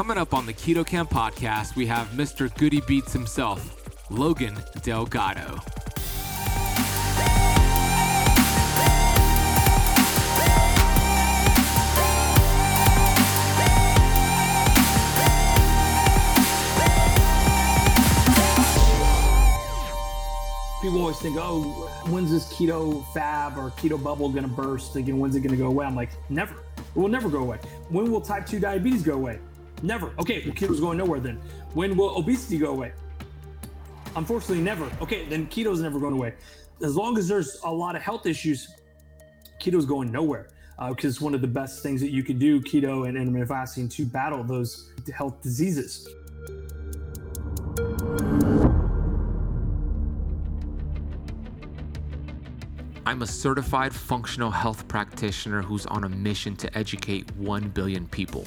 Coming up on the Keto Kamp podcast, we have Mr. Goody Beats himself, Logan Delgado. people always think, oh, when's this keto fab or keto bubble going to burst? Thinking, when's it going to go away? I'm like, never. It will never go away. When will type 2 diabetes go away? Never. Okay, well, keto's going nowhere then. When will obesity go away? Unfortunately, never. Okay, then keto's never going away. As long as there's a lot of health issues, keto's going nowhere because uh, it's one of the best things that you can do, keto and intermittent fasting, to battle those health diseases. I'm a certified functional health practitioner who's on a mission to educate 1 billion people.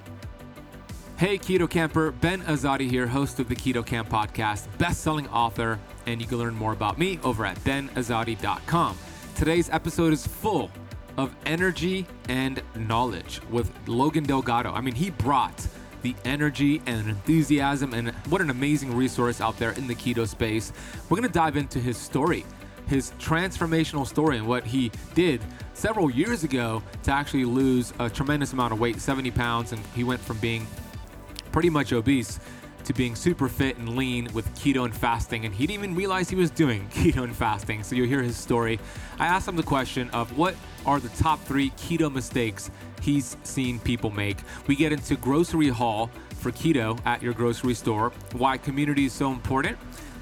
Hey, Keto Kamper, Ben Azadi here, host of the Keto Kamp podcast, best selling author, and you can learn more about me over at benazadi.com. Today's episode is full of energy and knowledge with Logan Delgado. I mean, he brought the energy and enthusiasm, and what an amazing resource out there in the keto space. We're gonna dive into his story, his transformational story, and what he did several years ago to actually lose a tremendous amount of weight 70 pounds, and he went from being pretty much obese to being super fit and lean with keto and fasting, and he didn't even realize he was doing keto and fasting. So you'll hear his story. I asked him the question of what are the top three keto mistakes he's seen people make. We get into grocery haul for keto at your grocery store, why community is so important,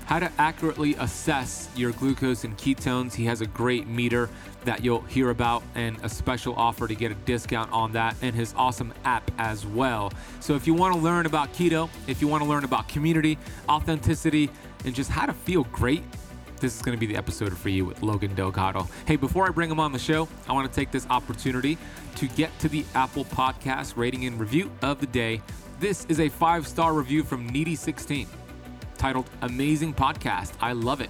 how to accurately assess your glucose and ketones. He has a great meter that you'll hear about and a special offer to get a discount on that and his awesome app as well. So if you want to learn about keto, if you want to learn about community, authenticity, and just how to feel great, this is going to be the episode for you with Logan Delgado. Hey, before I bring him on the show, I want to take this opportunity to get to the Apple Podcast rating and review of the day. This is a five star review from Needy16 titled Amazing Podcast. I love it.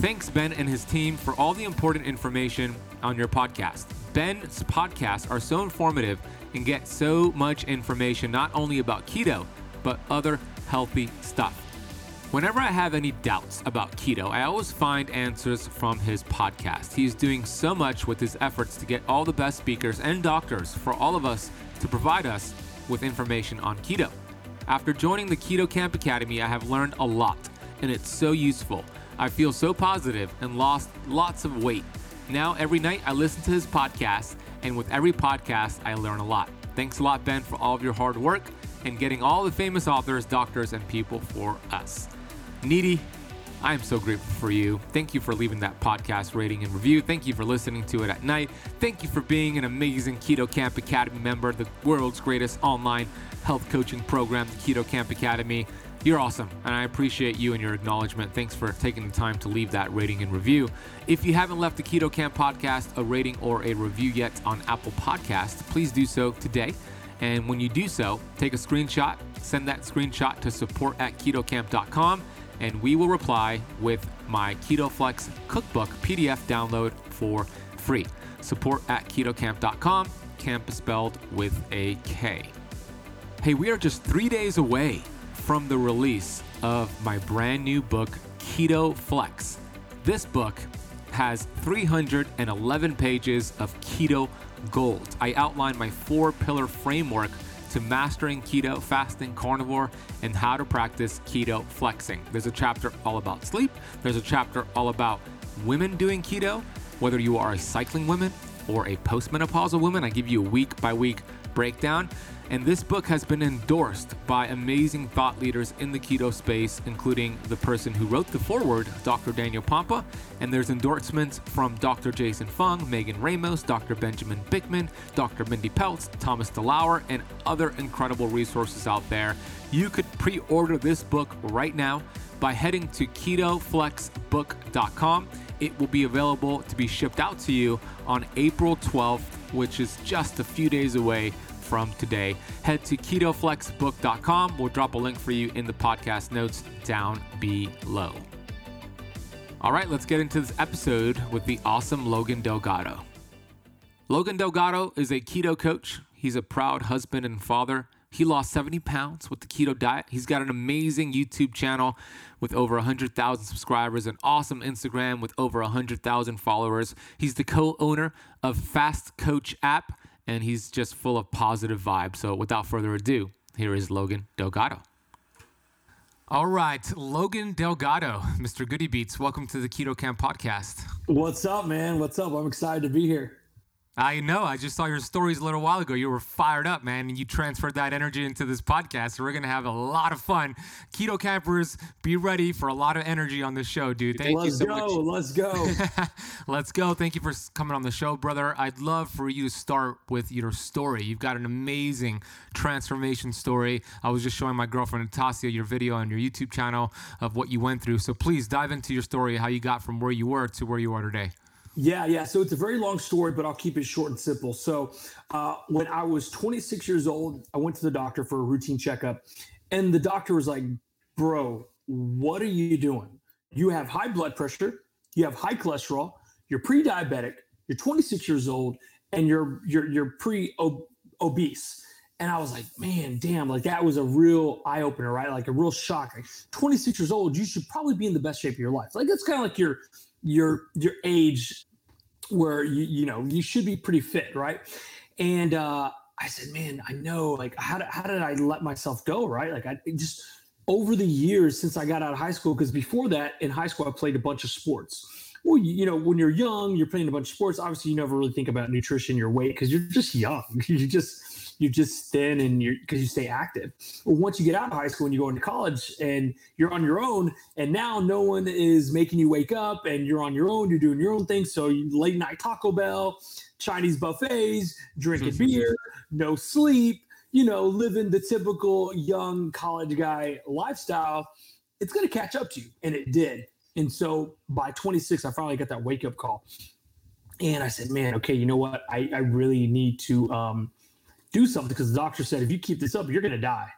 Thanks, Ben and his team, for all the important information on your podcast. Ben's podcasts are so informative and get so much information not only about keto, but other healthy stuff. Whenever I have any doubts about keto, I always find answers from his podcast. He's doing so much with his efforts to get all the best speakers and doctors for all of us to provide us with information on keto. After joining the Keto Kamp Academy, I have learned a lot, and it's so useful. I feel so positive and lost lots of weight. Now, every night I listen to his podcast, and with every podcast, I learn a lot. Thanks a lot, Ben, for all of your hard work and getting all the famous authors, doctors, and people for us. Needy, I am so grateful for you. Thank you for leaving that podcast rating and review. Thank you for listening to it at night. Thank you for being an amazing Keto Kamp Academy member, the world's greatest online health coaching program, the Keto Kamp Academy. You're awesome, and I appreciate you and your acknowledgement. Thanks for taking the time to leave that rating and review. If you haven't left the Keto Kamp podcast a rating or a review yet on Apple Podcast, please do so today. And when you do so, take a screenshot, send that screenshot to support at ketokamp.com and we will reply with my KetoFlex cookbook PDF download for free. Support at ketokamp.com. Kamp is spelled with a K. Hey, we are just three days away from the release of my brand new book, Keto Flex. This book has 311 pages of keto gold. I outline my four pillar framework to mastering keto, fasting, carnivore, and how to practice keto flexing. There's a chapter all about sleep, there's a chapter all about women doing keto, whether you are a cycling woman or a postmenopausal woman. I give you a week by week breakdown. And this book has been endorsed by amazing thought leaders in the keto space, including the person who wrote the foreword, Dr. Daniel Pompa. And there's endorsements from Dr. Jason Fung, Megan Ramos, Dr. Benjamin Bikman, Dr. Mindy Pelz, Thomas DeLauer, and other incredible resources out there. You could pre order this book right now by heading to ketoflexbook.com. It will be available to be shipped out to you on April 12th, which is just a few days away from today. Head to ketoflexbook.com. We'll drop a link for you in the podcast notes down below. All right, let's get into this episode with the awesome Logan Delgado. Logan Delgado is a keto coach. He's a proud husband and father. He lost 70 pounds with the keto diet. He's got an amazing YouTube channel with over 100,000 subscribers, an awesome Instagram with over 100,000 followers. He's the co owner of Fast Coach app, and he's just full of positive vibes. So, without further ado, here is Logan Delgado. All right, Logan Delgado, Mr. Goody Beats, welcome to the Keto Kamp podcast. What's up, man? What's up? I'm excited to be here. I know. I just saw your stories a little while ago. You were fired up, man, and you transferred that energy into this podcast. So we're gonna have a lot of fun. Keto campers, be ready for a lot of energy on this show, dude. Thank let's you so go, much. Let's go. let's go. Thank you for coming on the show, brother. I'd love for you to start with your story. You've got an amazing transformation story. I was just showing my girlfriend Natasha your video on your YouTube channel of what you went through. So please dive into your story, how you got from where you were to where you are today. Yeah, yeah. So it's a very long story, but I'll keep it short and simple. So uh, when I was 26 years old, I went to the doctor for a routine checkup, and the doctor was like, "Bro, what are you doing? You have high blood pressure, you have high cholesterol, you're pre-diabetic, you're 26 years old, and you're you're you're pre-obese." And I was like, man, damn, like that was a real eye opener, right? Like a real shock. Like 26 years old, you should probably be in the best shape of your life. Like it's kind of like your your your age where you you know you should be pretty fit, right? And uh, I said, man, I know. Like, how did, how did I let myself go? Right? Like, I just over the years since I got out of high school, because before that in high school I played a bunch of sports. Well, you, you, know, when you're young, you're playing a bunch of sports. Obviously, you never really think about nutrition, your weight, because you're just young. You just you're just thin and you're because you stay active. Well, once you get out of high school and you go into college and you're on your own, and now no one is making you wake up and you're on your own, you're doing your own thing. So you late night Taco Bell, Chinese buffets, drinking beer, no sleep, you know, living the typical young college guy lifestyle, it's going to catch up to you. And it did. And so by 26, I finally got that wake up call. And I said, man, okay, you know what? I, I really need to um, do something because the doctor said if you keep this up, you're going to die.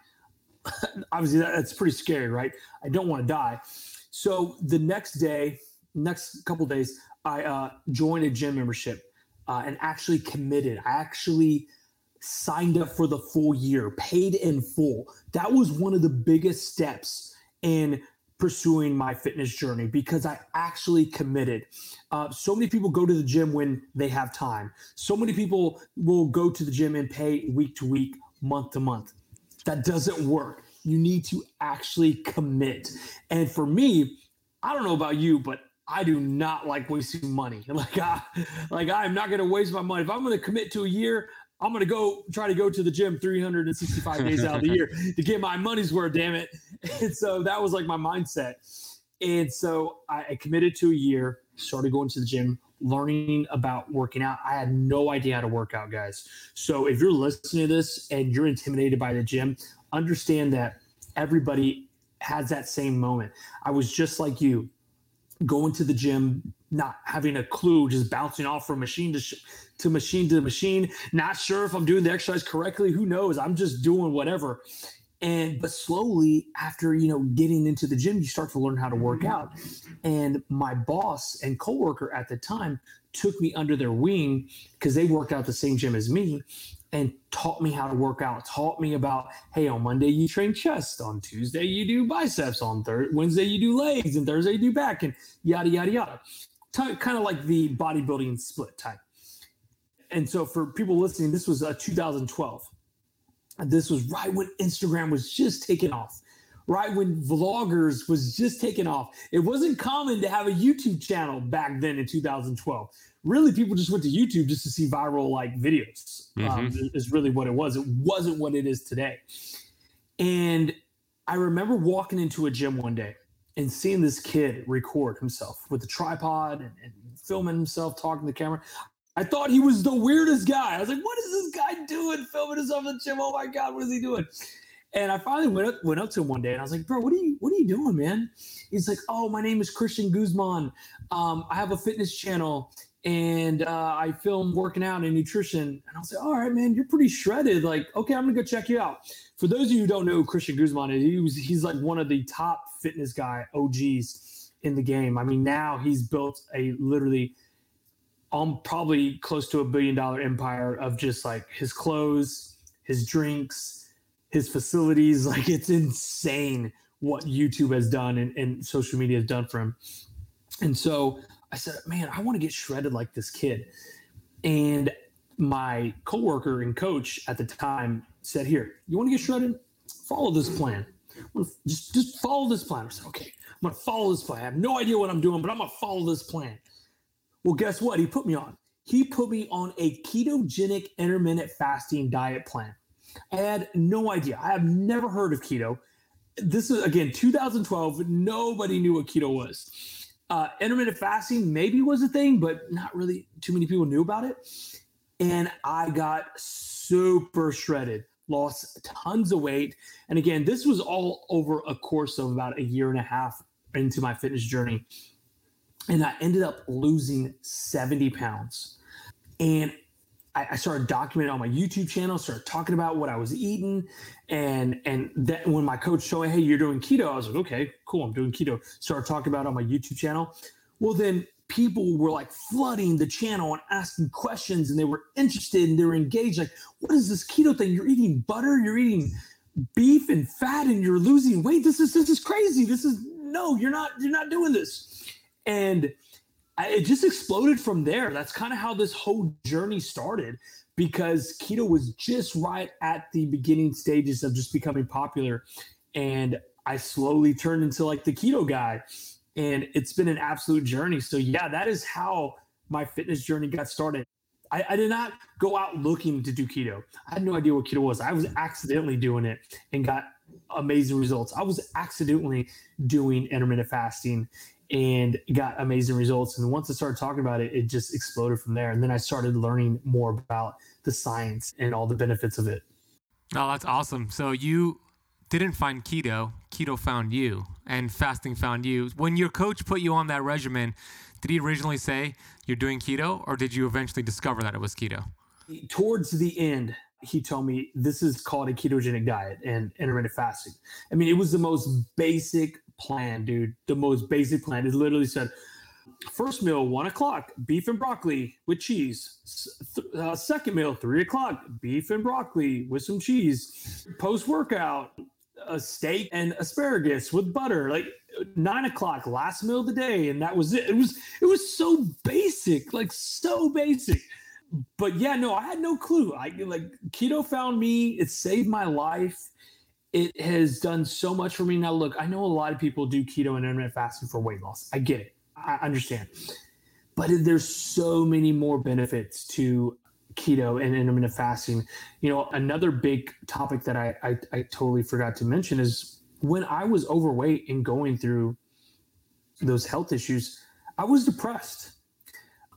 Obviously, that, that's pretty scary, right? I don't want to die. So the next day, next couple days, I uh, joined a gym membership uh, and actually committed. I actually signed up for the full year, paid in full. That was one of the biggest steps in pursuing my fitness journey because I actually committed. Uh, so many people go to the gym when they have time. So many people will go to the gym and pay week to week, month to month. That doesn't work. You need to actually commit. And for me, I don't know about you, but I do not like wasting money. Like I, like I'm not going to waste my money. If I'm going to commit to a year, I'm going to go try to go to the gym 365 days out of the year to get my money's worth, damn it. And so that was like my mindset. And so I, I committed to a year, started going to the gym, learning about working out. I had no idea how to work out, guys. So if you're listening to this and you're intimidated by the gym, understand that everybody has that same moment. I was just like you, going to the gym, not having a clue, just bouncing off from machine to sh- to machine to machine, not sure if I'm doing the exercise correctly. Who knows? I'm just doing whatever. And but slowly, after you know getting into the gym, you start to learn how to work out. And my boss and coworker at the time took me under their wing because they worked out the same gym as me and taught me how to work out taught me about hey on monday you train chest on tuesday you do biceps on third wednesday you do legs and thursday you do back and yada yada yada kind of like the bodybuilding split type and so for people listening, this was uh, 2012. And this was right when Instagram was just taking off, right when vloggers was just taking off. It wasn't common to have a YouTube channel back then in 2012. Really, people just went to YouTube just to see viral like videos. Um, mm-hmm. Um, is really what it was. It wasn't what it is today. And I remember walking into a gym one day and seeing this kid record himself with a tripod and, and filming himself talking to the camera. I thought he was the weirdest guy. I was like, what is this guy doing filming himself in the gym? Oh my God, what is he doing? And I finally went up, went up to him one day and I was like, bro, what are you, what are you doing, man? He's like, oh, my name is Christian Guzman. Um, I have a fitness channel and uh, I film working out and nutrition. And I'll say, all right, man, you're pretty shredded. Like, okay, I'm gonna go check you out. For those of you who don't know Christian Guzman is, he was he's like one of the top fitness guy OGs in the game. I mean, now he's built a literally um probably close to a billion dollar empire of just like his clothes, his drinks, his facilities. Like it's insane what YouTube has done and, and social media has done for him. And so I said, man, I want to get shredded like this kid. And my coworker and coach at the time said, here, you want to get shredded? Follow this plan. Just, just follow this plan. I said, okay, I'm going to follow this plan. I have no idea what I'm doing, but I'm going to follow this plan. Well, guess what? He put me on. He put me on a ketogenic intermittent fasting diet plan. I had no idea. I have never heard of keto. This is again 2012. Nobody knew what keto was. Uh, intermittent fasting maybe was a thing, but not really too many people knew about it. And I got super shredded, lost tons of weight. And again, this was all over a course of about a year and a half into my fitness journey. And I ended up losing 70 pounds. And I, I started documenting on my YouTube channel, started talking about what I was eating, and and then when my coach showed hey, you're doing keto, I was like, okay, cool, I'm doing keto. Started talking about on my YouTube channel. Well, then people were like flooding the channel and asking questions, and they were interested and they were engaged. Like, what is this keto thing? You're eating butter, you're eating beef and fat, and you're losing weight. This is this is crazy. This is no, you're not you're not doing this. And I, it just exploded from there. That's kind of how this whole journey started because keto was just right at the beginning stages of just becoming popular. And I slowly turned into like the keto guy. And it's been an absolute journey. So, yeah, that is how my fitness journey got started. I, I, did not go out looking to do keto. I had no idea what keto was. I was accidentally doing it and got amazing results. I was accidentally doing intermittent fasting and got amazing results. And once I started talking about it, it just exploded from there. And then I started learning more about the science and all the benefits of it. Oh, that's awesome. So you didn't find keto, keto found you, and fasting found you. When your coach put you on that regimen, did he originally say you're doing keto, or did you eventually discover that it was keto? Towards the end, he told me this is called a ketogenic diet and intermittent fasting. I mean, it was the most basic plan, dude. The most basic plan. It literally said, first meal, one o'clock, beef and broccoli with cheese. Uh, second meal, three o'clock, beef and broccoli with some cheese. Post workout, a steak and asparagus with butter. Like nine o'clock, last meal of the day, and that was it. It was it was so basic, like so basic. But yeah, no, I had no clue. I like keto found me. It saved my life it has done so much for me. Now, look, I know a lot of people do keto and intermittent fasting for weight loss. I get it. I understand. But there's so many more benefits to keto and intermittent fasting. You know, another big topic that I, I, I totally forgot to mention is when I was overweight and going through those health issues, I was depressed.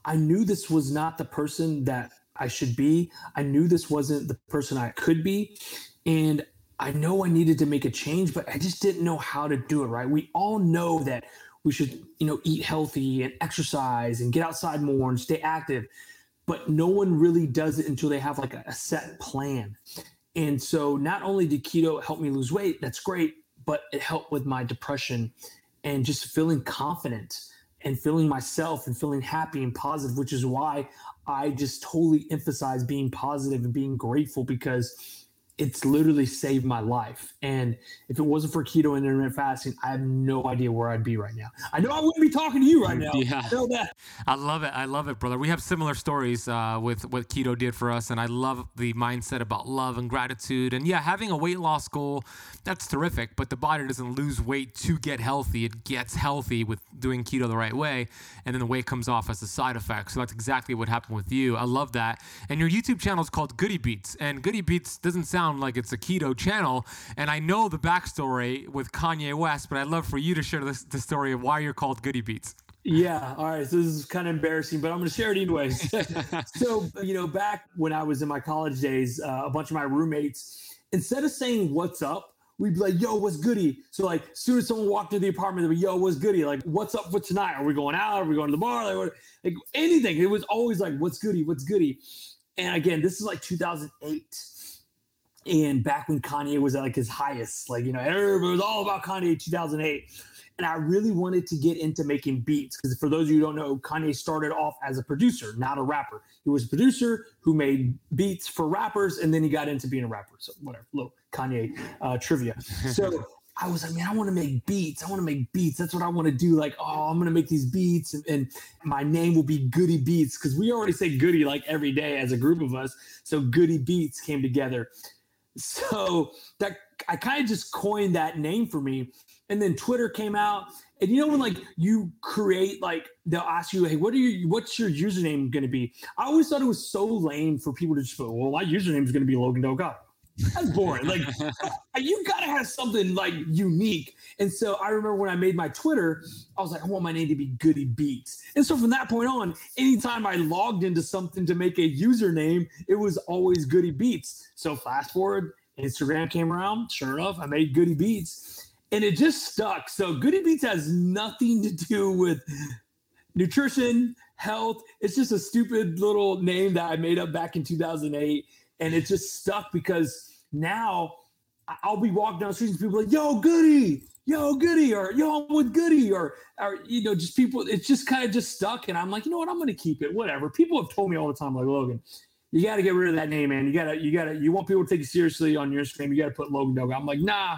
I knew this was not the person that I should be. I knew this wasn't the person I could be. And I know I needed to make a change, but I just didn't know how to do it right. We all know that we should, you know, eat healthy and exercise and get outside more and stay active, but no one really does it until they have like a, a set plan. And so not only did keto help me lose weight, that's great, but it helped with my depression and just feeling confident and feeling myself and feeling happy and positive, which is why I just totally emphasize being positive and being grateful because it's literally saved my life. And if it wasn't for keto and intermittent fasting, I have no idea where I'd be right now. I know I wouldn't be talking to you right now. Yeah. I know that. I love it. I love it, brother. We have similar stories uh, with what keto did for us. And I love the mindset about love and gratitude. And yeah, having a weight loss goal, that's terrific. But the body doesn't lose weight to get healthy. It gets healthy with doing keto the right way. And then the weight comes off as a side effect. So that's exactly what happened with you. I love that. And your YouTube channel is called Goody Beats. And Goody Beats doesn't sound sound like it's a keto channel. And I know the backstory with Kanye West, but I'd love for you to share this, the story of why you're called Goody Beats. Yeah. All right. So this is kind of embarrassing, but I'm going to share it anyways. so, you know, back when I was in my college days, uh, a bunch of my roommates instead of saying what's up, we'd be like, yo, what's goody? So like as soon as someone walked into the apartment, they'd be, yo, what's goody? Like, what's up for tonight? Are we going out? Are we going to the bar? Like, what, like anything. It was always like, what's goody? What's goody? And again, this is like 2008. And back when Kanye was at like his highest, like, you know, everybody was all about Kanye 2008 and I really wanted to get into making beats because for those of you who don't know, Kanye started off as a producer, not a rapper. He was a producer who made beats for rappers, and then he got into being a rapper. So whatever, little Kanye uh, trivia. So I was like, man, I want to make beats. I want to make beats. That's what I want to do. Like, oh, I'm gonna make these beats, and, and my name will be Goody Beats because we already say Goody like every day as a group of us. So Goody Beats came together. So that I kind of just coined that name for me and then Twitter came out. And you know when like you create like they'll ask you, hey, what are you what's your username gonna be? I always thought it was so lame for people to just go, well, my username is gonna be Logan Delgado. That's boring. Like you gotta have something like unique. And so I remember when I made my Twitter, I was like, I want my name to be Goody Beats. And so from that point on, anytime I logged into something to make a username, it was always Goody Beats. So fast forward, Instagram came around. Sure enough, I made Goody Beats and it just stuck. So Goody Beats has nothing to do with nutrition, health. It's just a stupid little name that I made up back in 2008, and it just stuck because now I'll be walking down the street and people like, "Yo, Goody." Yo, goody, or yo, I'm with goody, or or you know, just people. It's just kind of just stuck, and I'm like, you know what? I'm gonna keep it. Whatever. People have told me all the time, like Logan, you got to get rid of that name, man. You gotta, you gotta, you want people to take you seriously on your Instagram. You got to put Logan Dog. I'm like, nah,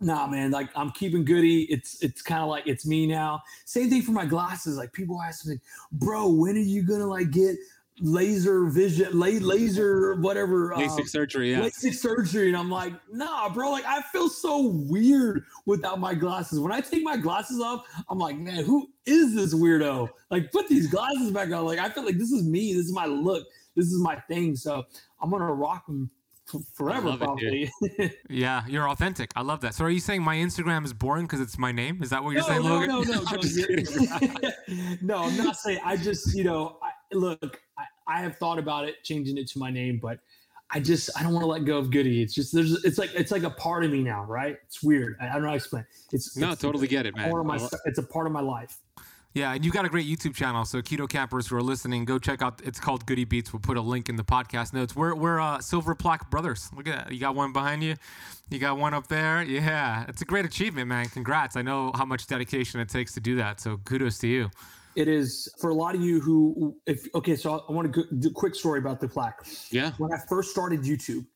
nah man like i'm keeping goody it's it's kind of like it's me now same thing for my glasses like people ask me bro when are you gonna like get laser vision laser whatever LASIK um, surgery yeah LASIK surgery and i'm like nah bro like i feel so weird without my glasses when i take my glasses off i'm like man who is this weirdo like put these glasses back on like i feel like this is me this is my look this is my thing so i'm gonna rock them forever probably. It, yeah, you're authentic. I love that. So are you saying my Instagram is boring because it's my name? Is that what you're no, saying, no, Logan? No, no, no. no, I'm not saying. I just, you know, I, look, I, I have thought about it, changing it to my name, but I just I don't want to let go of Goody. It's just there's it's like it's like a part of me now, right? It's weird. I, I don't know how to explain. It's no, it's, totally get it, man. Part of my, it's a part of my life. Yeah, and you've got a great YouTube channel. So keto kampers who are listening, go check out. It's called Goody Beats. We'll put a link in the podcast notes. We're we're uh, Silver Plaque Brothers. Look at that. You got one behind you. You got one up there. Yeah, it's a great achievement, man. Congrats. I know how much dedication it takes to do that. So kudos to you. It is for a lot of you who, if okay, so I want to do a quick story about the plaque. Yeah. When I first started YouTube,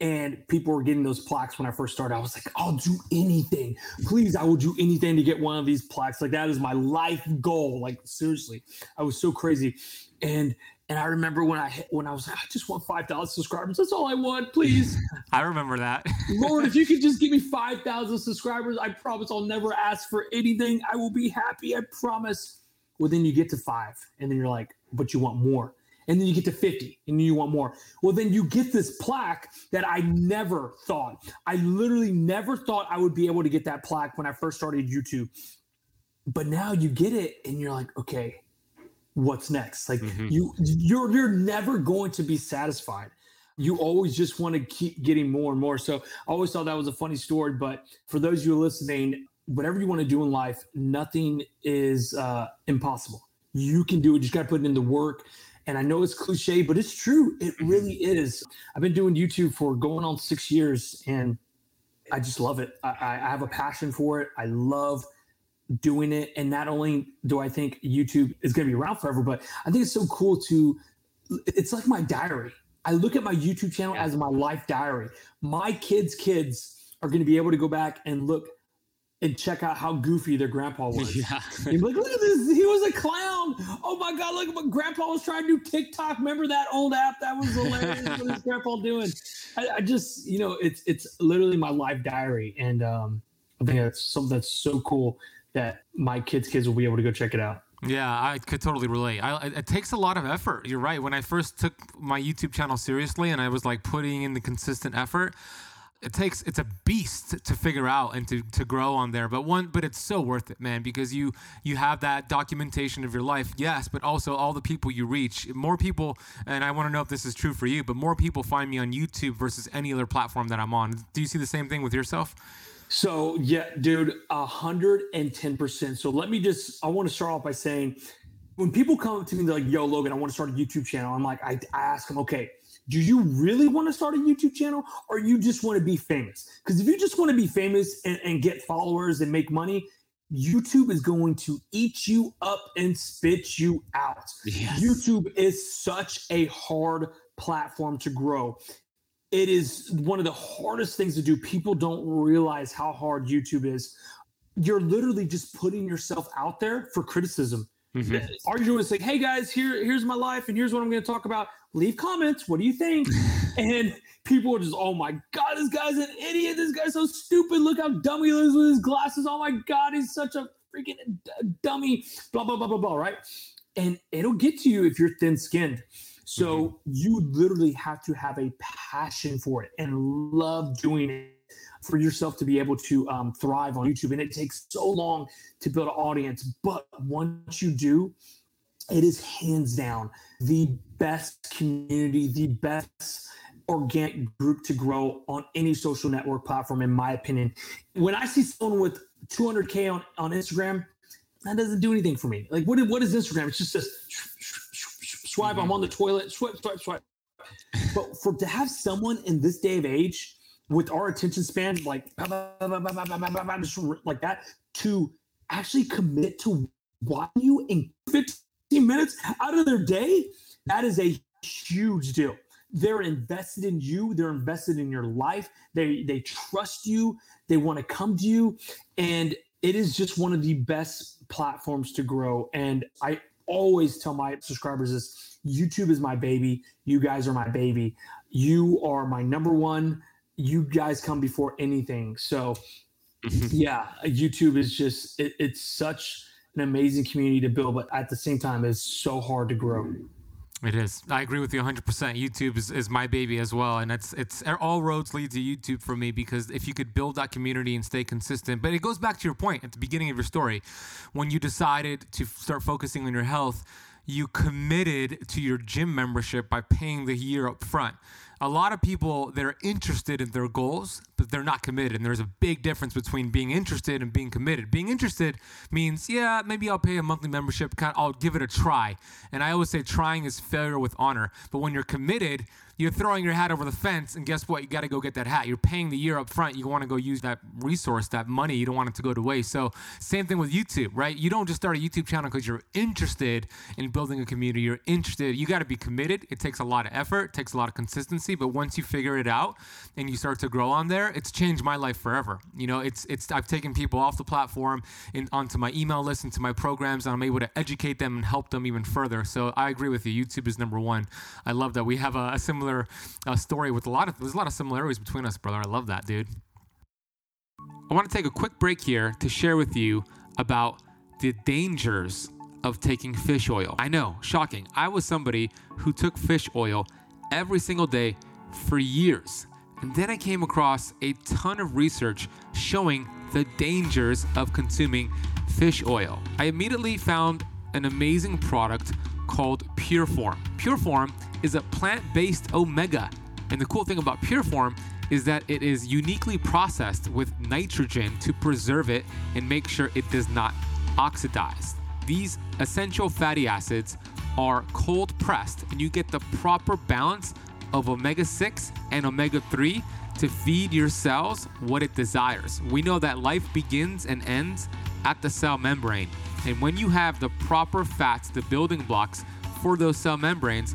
and people were getting those plaques when I first started. I was like, I'll do anything. Please, I will do anything to get one of these plaques. Like that is my life goal. Like seriously, I was so crazy. And and I remember when I hit, when I was like, I just want five thousand subscribers. That's all I want, please. I remember that. Lord, if you could just give me five thousand subscribers, I promise I'll never ask for anything. I will be happy. I promise. Well, then you get to five, and then you're like, but you want more and then you get to 50 and you want more. Well, then you get this plaque that I never thought. I literally never thought I would be able to get that plaque when I first started YouTube. But now you get it and you're like, okay, what's next? Like mm-hmm. you you're you're never going to be satisfied. You always just want to keep getting more and more. So I always thought that was a funny story. But for those of you listening, whatever you want to do in life, nothing is uh, impossible. You can do it. You just got to put it in the work. And I know it's cliche, but it's true. It mm-hmm. really is. I've been doing YouTube for going on six years and I just love it. I, I have a passion for it. I love doing it. And not only do I think YouTube is going to be around forever, but I think it's so cool to, it's like my diary. I look at my YouTube channel as my life diary. My kids' kids are going to be able to go back and look and check out how goofy their grandpa was. Yeah. like, look at this. He was a clown. Oh my God, look at what grandpa was trying to do TikTok. Remember that old app? That was hilarious. what is grandpa doing? I, I, just, you know, it's it's literally my life diary. And um, I think that's something that's so cool that my kids' kids will be able to go check it out. Yeah, I could totally relate. I, it takes a lot of effort. You're right. When I first took my YouTube channel seriously and I was like putting in the consistent effort, it takes it's a beast to figure out and to, to grow on there but one but it's so worth it man because you you have that documentation of your life yes but also all the people you reach. More people and i want to know if this is true for you but more people find me on youtube versus any other platform that i'm on. Do you see the same thing with yourself? So yeah dude 110% so let me just i want to start off by saying when people come up to me they're like yo logan i want to start a youtube channel i'm like i, I ask them okay do you really want to start a YouTube channel or you just want to be famous? Because if you just want to be famous and, and, get followers and make money, YouTube is going to eat you up and spit you out. Yes. YouTube is such a hard platform to grow. It is one of the hardest things to do. People don't realize how hard YouTube is. You're literally just putting yourself out there for criticism. Mm-hmm. All you're doing is like, hey guys, here, here's my life, and here's what I'm going to talk about leave comments. What do you think? and people are just, oh my God, this guy's an idiot. This guy's so stupid. Look how dumb he is with his glasses. Oh my God, he's such a freaking d- dummy. Blah, blah, blah, blah, blah, right? And it'll get to you if you're thin skinned. So mm-hmm. you literally have to have a passion for it and love doing it for yourself to be able to um, thrive on YouTube. And it takes so long to build an audience. But once you do, it is hands down the best community, the best organic group to grow on any social network platform, in my opinion. When I see someone with 200K on, on Instagram, that doesn't do anything for me. Like, what, what is Instagram? It's just a swipe. Mm-hmm. I'm on the toilet, swipe, swipe, swipe. But for to have someone in this day of age with our attention span, like like that, to actually commit to watching you in 15 minutes out of their day, that is a huge deal. They're invested in you. They're invested in your life. They they trust you. They want to come to you, and it is just one of the best platforms to grow. And I always tell my subscribers this: YouTube is my baby. You guys are my baby. You are my number one. You guys come before anything. So, mm-hmm. yeah, YouTube is just it, it's such an amazing community to build, but at the same time, it's so hard to grow. It is. I agree with you 100%. YouTube is, is my baby as well. And it's, it's all roads lead to YouTube for me because if you could build that community and stay consistent, but it goes back to your point at the beginning of your story. When you decided to start focusing on your health, you committed to your gym membership by paying the year up front a lot of people they're interested in their goals but they're not committed and there's a big difference between being interested and being committed. Being interested means yeah maybe i'll pay a monthly membership i'll give it a try. And i always say trying is failure with honor but when you're committed you're throwing your hat over the fence, and guess what? You got to go get that hat. You're paying the year up front. You want to go use that resource, that money. You don't want it to go to waste. So, same thing with YouTube, right? You don't just start a YouTube channel because you're interested in building a community. You're interested. You got to be committed. It takes a lot of effort, it takes a lot of consistency. But once you figure it out and you start to grow on there, it's changed my life forever. You know, it's it's I've taken people off the platform and onto my email list, into my programs, and I'm able to educate them and help them even further. So I agree with you. YouTube is number one. I love that we have a, a similar similar uh, story with a lot of there's a lot of similarities between us, brother. I love that, dude. I want to take a quick break here to share with you about the dangers of taking fish oil. I know, shocking. I was somebody who took fish oil every single day for years. And then I came across a ton of research showing the dangers of consuming fish oil. I immediately found an amazing product called Pureform. Pureform is a plant based omega. And the cool thing about Pureform is that it is uniquely processed with nitrogen to preserve it and make sure it does not oxidize. These essential fatty acids are cold pressed, and you get the proper balance of omega 6 and omega 3 to feed your cells what it desires. We know that life begins and ends at the cell membrane. And when you have the proper fats, the building blocks for those cell membranes,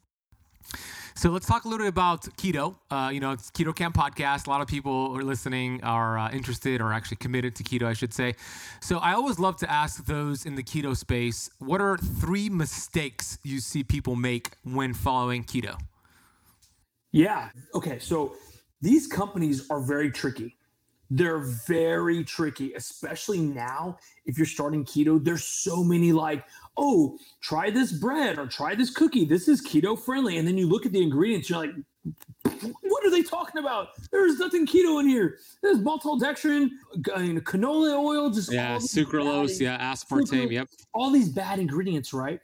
So let's talk a little bit about keto. Uh, you know, it's Keto Kamp podcast. A lot of people are listening are uh, interested or actually committed to keto, I should say. So I always love to ask those in the keto space, what are three mistakes you see people make when following keto? Yeah. Okay. So these companies are very tricky. They're very tricky, especially now. If you're starting keto, there's so many like, oh, try this bread or try this cookie. This is keto friendly. And then you look at the ingredients, you're like, what are they talking about? There's nothing keto in here. There's maltodextrin, uh, canola oil, just yeah, sucralose, bad, yeah, aspartame, sucralose, yep. All these bad ingredients, right?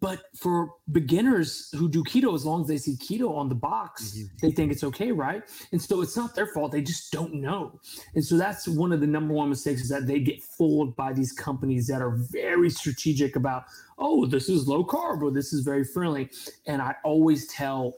But for beginners who do keto, as long as they see keto on the box, mm-hmm. they think it's okay, right? And so it's not their fault. They just don't know. And so that's one of the number one mistakes is that they get fooled by these companies that are very strategic about, oh, this is low carb or this is very friendly. And I always tell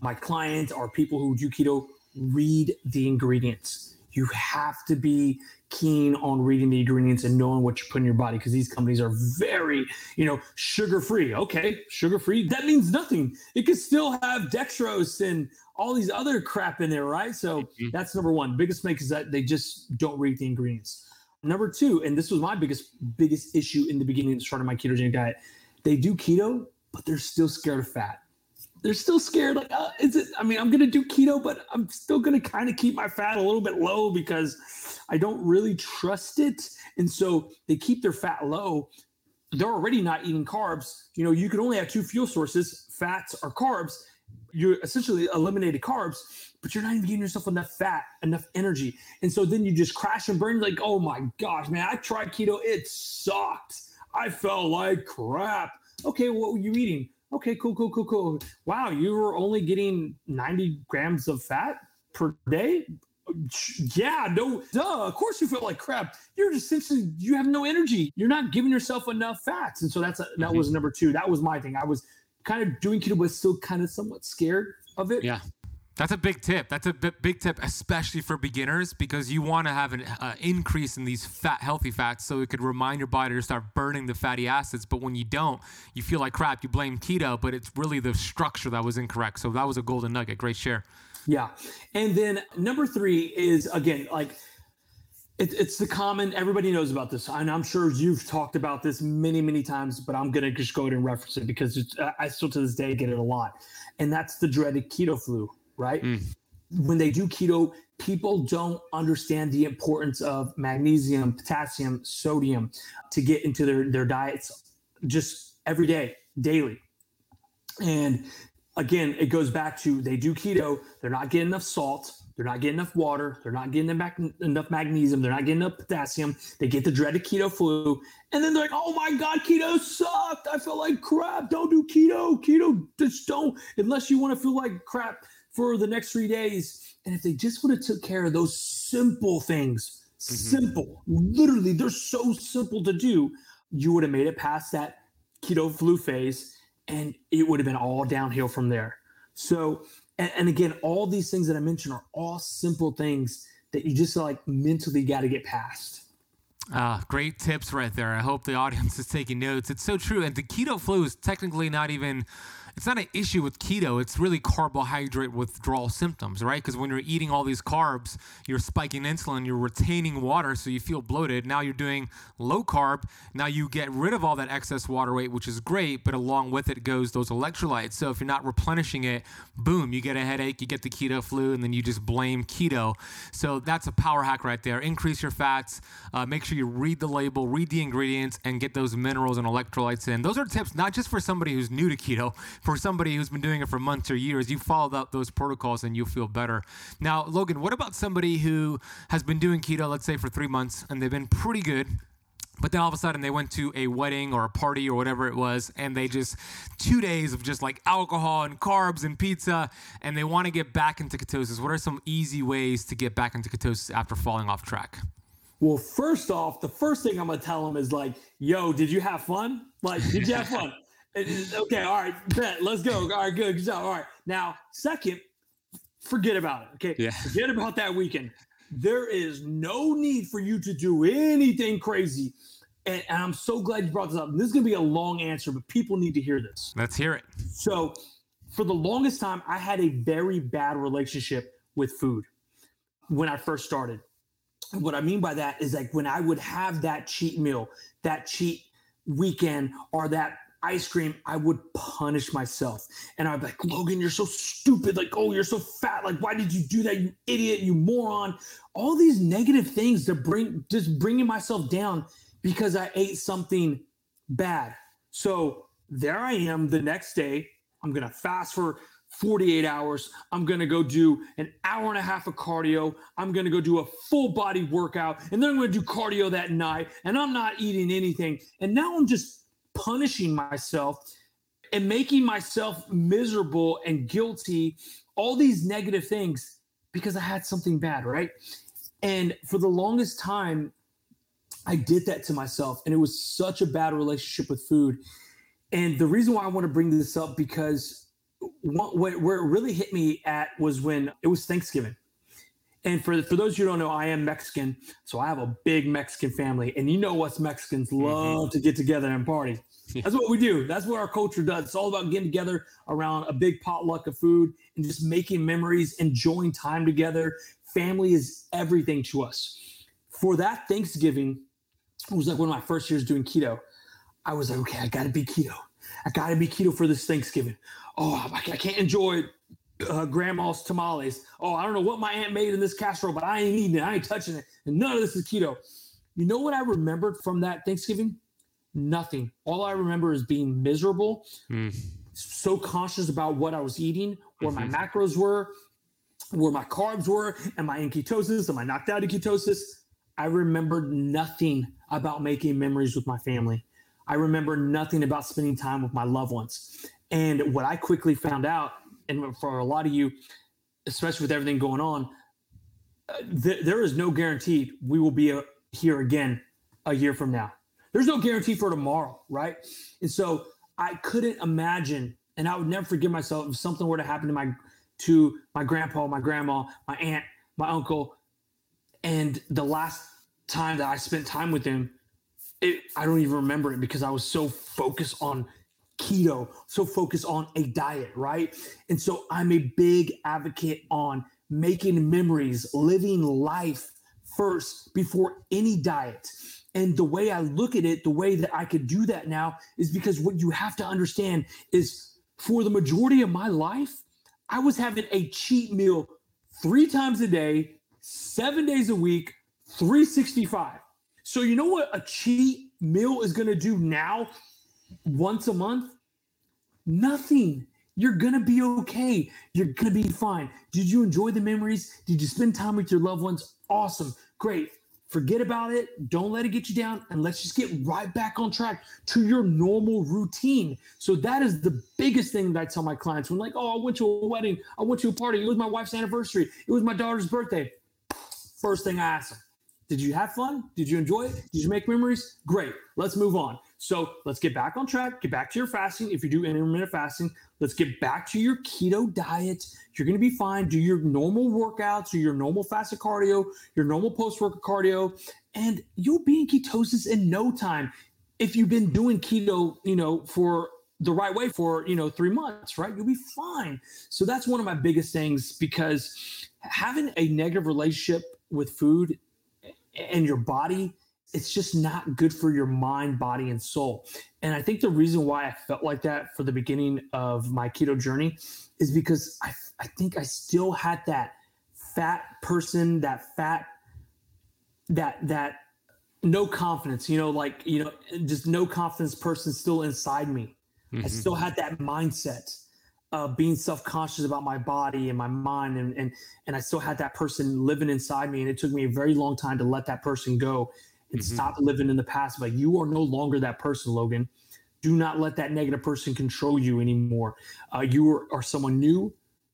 my clients or people who do keto, read the ingredients. You have to be keen on reading the ingredients and knowing what you put in your body because these companies are very, you know, sugar free. Okay, sugar free. That means nothing. It could still have dextrose and all these other crap in there, right? So mm-hmm. that's number one. Biggest mistake is that they just don't read the ingredients. Number two, and this was my biggest biggest issue in the beginning of starting my ketogenic diet. They do keto, but they're still scared of fat they're still scared. Like, uh, is it? I mean, I'm gonna do keto, but I'm still gonna kind of keep my fat a little bit low because I don't really trust it. And so they keep their fat low. They're already not eating carbs. You know, you can only have two fuel sources: fats or carbs. You're essentially eliminated carbs, but you're not even getting yourself enough fat, enough energy. And so then you just crash and burn. Like, oh my gosh, man, I tried keto. It sucked. I felt like crap. Okay, what were you eating? Okay, cool, cool, cool, cool. Wow, you were only getting 90 grams of fat per day? Yeah, no, duh. Of course you feel like crap. You're just essentially you have no energy. You're not giving yourself enough fats, and so that's a, that mm-hmm. was number two. That was my thing. I was kind of doing keto, but still kind of somewhat scared of it. Yeah. That's a big tip. That's a big tip, especially for beginners, because you want to have an uh, increase in these fat, healthy fats, so it could remind your body to start burning the fatty acids. But when you don't, you feel like crap. You blame keto, but it's really the structure that was incorrect. So that was a golden nugget. Great share. Yeah, and then number three is again like it, it's the common. Everybody knows about this, and I'm sure you've talked about this many, many times. But I'm gonna just go ahead and reference it because I still to this day get it a lot, and that's the dreaded keto flu right? Mm. When they do keto, people don't understand the importance of magnesium, potassium, sodium to get into their, their diets just every day, daily. And again, it goes back to they do keto, they're not getting enough salt, they're not getting enough water, they're not getting enough magnesium, they're not getting enough potassium. They get the dreaded keto flu, and then they're like, "Oh my god, keto sucked! I feel like crap. Don't do keto. Keto just don't unless you want to feel like crap." For the next three days. And if they just would have took care of those simple things, mm-hmm. simple, literally, they're so simple to do, you would have made it past that keto flu phase and it would have been all downhill from there. So, and, and again, all these things that I mentioned are all simple things that you just like mentally got to get past. Ah, great tips right there. I hope the audience is taking notes. It's so true. And the keto flu is technically not even it's not an issue with keto. It's really carbohydrate withdrawal symptoms, right? Because when you're eating all these carbs, you're spiking insulin, you're retaining water, so you feel bloated. Now you're doing low carb. Now you get rid of all that excess water weight, which is great, but along with it goes those electrolytes. So if you're not replenishing it, boom, you get a headache, you get the keto flu, and then you just blame keto. So that's a power hack right there. Increase your fats. Uh, make sure you read the label, read the ingredients, and get those minerals and electrolytes in. Those are tips not just for somebody who's new to keto for somebody who's been doing it for months or years, you followed up those protocols and you'll feel better. Now, Logan, what about somebody who has been doing keto, let's say for three months, and they've been pretty good? But then all of a sudden they went to a wedding or a party or whatever it was, and they just two days of just like alcohol and carbs and pizza, and they want to get back into ketosis. What are some easy ways to get back into ketosis after falling off track? Well, first off, the first thing I'm gonna tell them is like, "Yo, did you have fun? Like, did you have fun?" Okay, all right, bet. Let's go. All right, good, good job. All right, now second, forget about it. Okay, yeah. forget about that weekend. There is no need for you to do anything crazy. And, and I'm so glad you brought this up. And this is going to be a long answer, but people need to hear this. Let's hear it. So, for the longest time, I had a very bad relationship with food when I first started. And what I mean by that is like when I would have that cheat meal, that cheat weekend, or that ice cream, I would punish myself. And I'd be like, Logan, you're so stupid. Like, oh, you're so fat. Like, why did you do that? You idiot, you moron. All these negative things to bring, just bringing myself down because I ate something bad. So there I am the next day. I'm going to fast for 48 hours. I'm going to go do an hour and a half of cardio. I'm going to go do a full body workout. And then I'm going to do cardio that night. And I'm not eating anything. And now I'm just punishing myself and making myself miserable and guilty, all these negative things because I had something bad, right? And for the longest time, I did that to myself, and it was such a bad relationship with food. And the reason why I want to bring this up because what, where it really hit me at was when it was Thanksgiving. And for for those who don't know, I am Mexican, so I have a big Mexican family, and you know us Mexicans mm-hmm. love mm-hmm. to get together and party. That's what we do. That's what our culture does. It's all about getting together around a big potluck of food and just making memories, enjoying time together. Family is everything to us. For that Thanksgiving, it was like one of my first years doing keto. I was like, okay, I got to be keto. I got to be keto for this Thanksgiving. Oh, I can't enjoy uh, grandma's tamales. Oh, I don't know what my aunt made in this casserole, but I ain't eating it. I ain't touching it. And none of this is keto. You know what I remembered from that Thanksgiving? Nothing. All I remember is being miserable, mm. so conscious about what I was eating, where mm-hmm. my macros were, where my carbs were, am I in ketosis? Am I knocked out of ketosis? I remembered nothing about making memories with my family. I remember nothing about spending time with my loved ones. And what I quickly found out, and for a lot of you, especially with everything going on, uh, th- there is no guarantee we will be a, uh, here again a year from now. There's no guarantee for tomorrow, right? And so I couldn't imagine, and I would never forgive myself if something were to happen to my to my grandpa, my grandma, my aunt, my uncle, and the last time that I spent time with them, it, I don't even remember it because I was so focused on keto, so focused on a diet, right? And so I'm a big advocate on making memories, living life first before any diet. And the way I look at it, the way that I could do that now is because what you have to understand is for the majority of my life, I was having a cheat meal three times a day, seven days a week, 365. So, you know what a cheat meal is going to do now once a month? Nothing. You're going to be okay. You're going to be fine. Did you enjoy the memories? Did you spend time with your loved ones? Awesome. Great forget about it. Don't let it get you down. And let's just get right back on track to your normal routine. So that is the biggest thing that I tell my clients when like, oh, I went to a wedding, I went to a party, it was my wife's anniversary, it was my daughter's birthday. First thing I ask them, did you have fun? Did you enjoy it? Did you make memories? Great. Let's move on. So let's get back on track. Get back to your fasting. If you do intermittent fasting, let's get back to your keto diet. You're going to be fine. Do your normal workouts, do your normal fasted cardio, your normal post workout cardio, and you'll be in ketosis in no time. If you've been doing keto, you know, for the right way for you know three months right you'll be fine so that's one of my biggest things because having a negative relationship with food and your body it's just not good for your mind, body, and soul. And I think the reason why I felt like that for the beginning of my keto journey is because I, I think I still had that fat person, that fat, that, that no confidence, you know, like, you know, just no confidence person still inside me. Mm-hmm. I still had that mindset of being self-conscious about my body and my mind and, and and I still had that person living inside me and it took me a very long time to let that person go and mm-hmm. stop living in the past. Like you are no longer that person, Logan. Do not let that negative person control you anymore. Uh, you are, are someone new.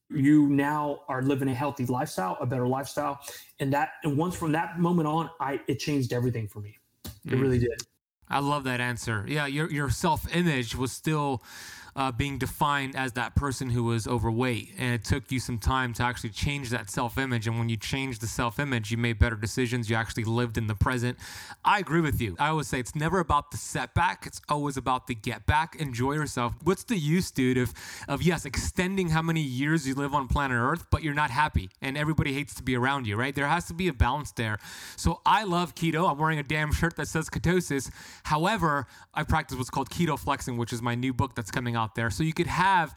You now are living a healthy lifestyle, a better lifestyle, and that. And once from that moment on, I it changed everything for me. It mm. really did. I love that answer. Yeah, your your self image was still uh, being defined as that person who was overweight. And it took you some time to actually change that self image. And when you changed the self image, you made better decisions. You actually lived in the present. I agree with you. I always say it's never about the setback, it's always about the get back. Enjoy yourself. What's the use, dude, of, of yes, extending how many years you live on planet Earth, but you're not happy and everybody hates to be around you, right? There has to be a balance there. So I love keto. I'm wearing a damn shirt that says ketosis. However, I practice what's called keto flexing, which is my new book that's coming out out there. So you could have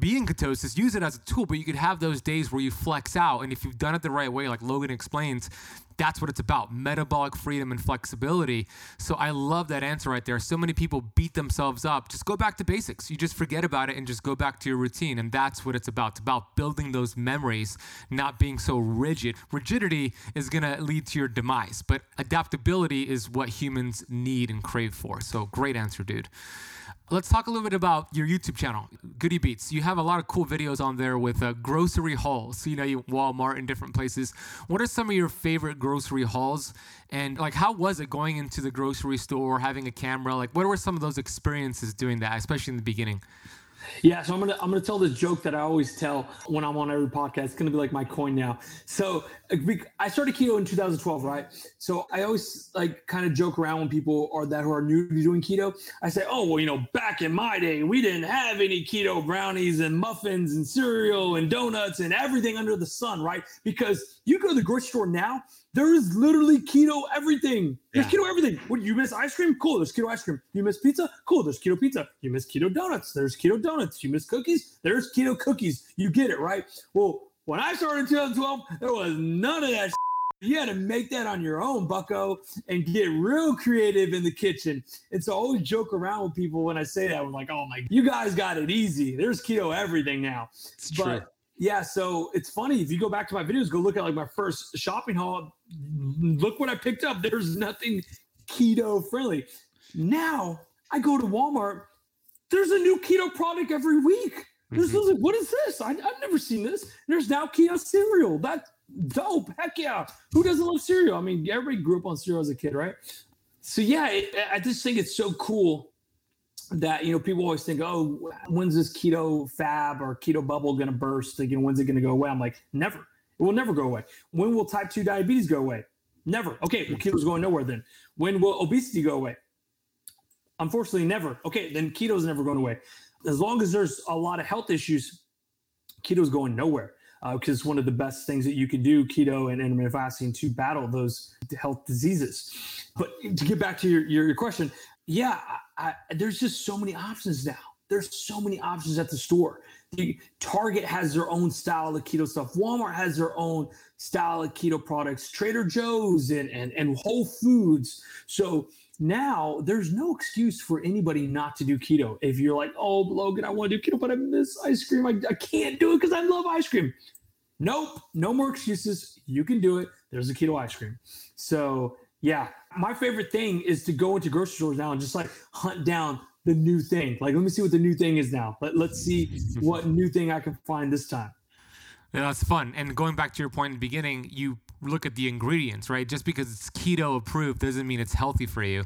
be in ketosis, use it as a tool, but you could have those days where you flex out. And if you've done it the right way, like Logan explains, that's what it's about metabolic freedom and flexibility. So I love that answer right there. So many people beat themselves up. Just go back to basics. You just forget about it and just go back to your routine. And that's what it's about. It's about building those memories, not being so rigid. Rigidity is going to lead to your demise, but adaptability is what humans need and crave for. So great answer, dude. Let's talk a little bit about your YouTube channel, Goody Beats. You have a lot of cool videos on there with uh, grocery hauls. So, you know, you Walmart and different places. What are some of your favorite grocery hauls? And like, how was it going into the grocery store, having a camera? Like, what were some of those experiences doing that, especially in the beginning? Yeah, so I'm gonna I'm gonna tell this joke that I always tell when I'm on every podcast. It's gonna be like my coin now. So uh, I started keto in 2012, right? So I always like kind of joke around when people are that who are new to doing keto. I say, oh well, you know, back in my day, we didn't have any keto brownies and muffins and cereal and donuts and everything under the sun, right? Because you go to the grocery store now, there is literally keto everything. There's yeah. keto everything. What you miss ice cream? Cool. There's keto ice cream. You miss pizza? Cool. There's keto pizza. You miss keto donuts? There's keto donuts. You miss cookies? There's keto cookies. You get it, right? Well, when I started in 2012, there was none of that. You had to make that on your own, Bucko, and get real creative in the kitchen. And so I always joke around with people when I say that. I'm like, oh my, you guys got it easy. There's keto everything now. It's but, true yeah, so it's funny if you go back to my videos, go look at like my first shopping haul. Look what I picked up. There's nothing keto friendly. Now I go to Walmart. There's a new keto product every week. There's mm-hmm. like, what is this? I, have never seen this. There's now keto cereal. That's dope. Heck yeah. Who doesn't love cereal? I mean, everybody grew up on cereal as a kid, right? So yeah, it, I just think it's so cool that you know people always think, oh, when's this keto fab or keto bubble going to burst? Like, when's it going to go away? I'm like, never. It will never go away. When will type two diabetes go away? Never. Okay, well, keto's going nowhere then. When will obesity go away? Unfortunately, never. Okay, then keto's never going away. As long as there's a lot of health issues, keto's going nowhere because uh, one of the best things that you can do, keto and intermittent fasting, to battle those health diseases. But to get back to your, your, your question, yeah, I, there's just so many options now. There's so many options at the store. The Target has their own style of keto stuff. Walmart has their own style of keto products. Trader Joe's and and, and Whole Foods. So now there's no excuse for anybody not to do keto. If you're like, oh, Logan, I want to do keto, but I miss ice cream. I, I can't do it because I love ice cream. Nope, no more excuses. You can do it. There's a keto ice cream. So yeah, my favorite thing is to go into grocery stores now and just like hunt down the new thing. Like, let me see what the new thing is now. Let, let's see what new thing I can find this time. Yeah, that's fun. And going back to your point in the beginning, you look at the ingredients, right? Just because it's keto approved doesn't mean it's healthy for you.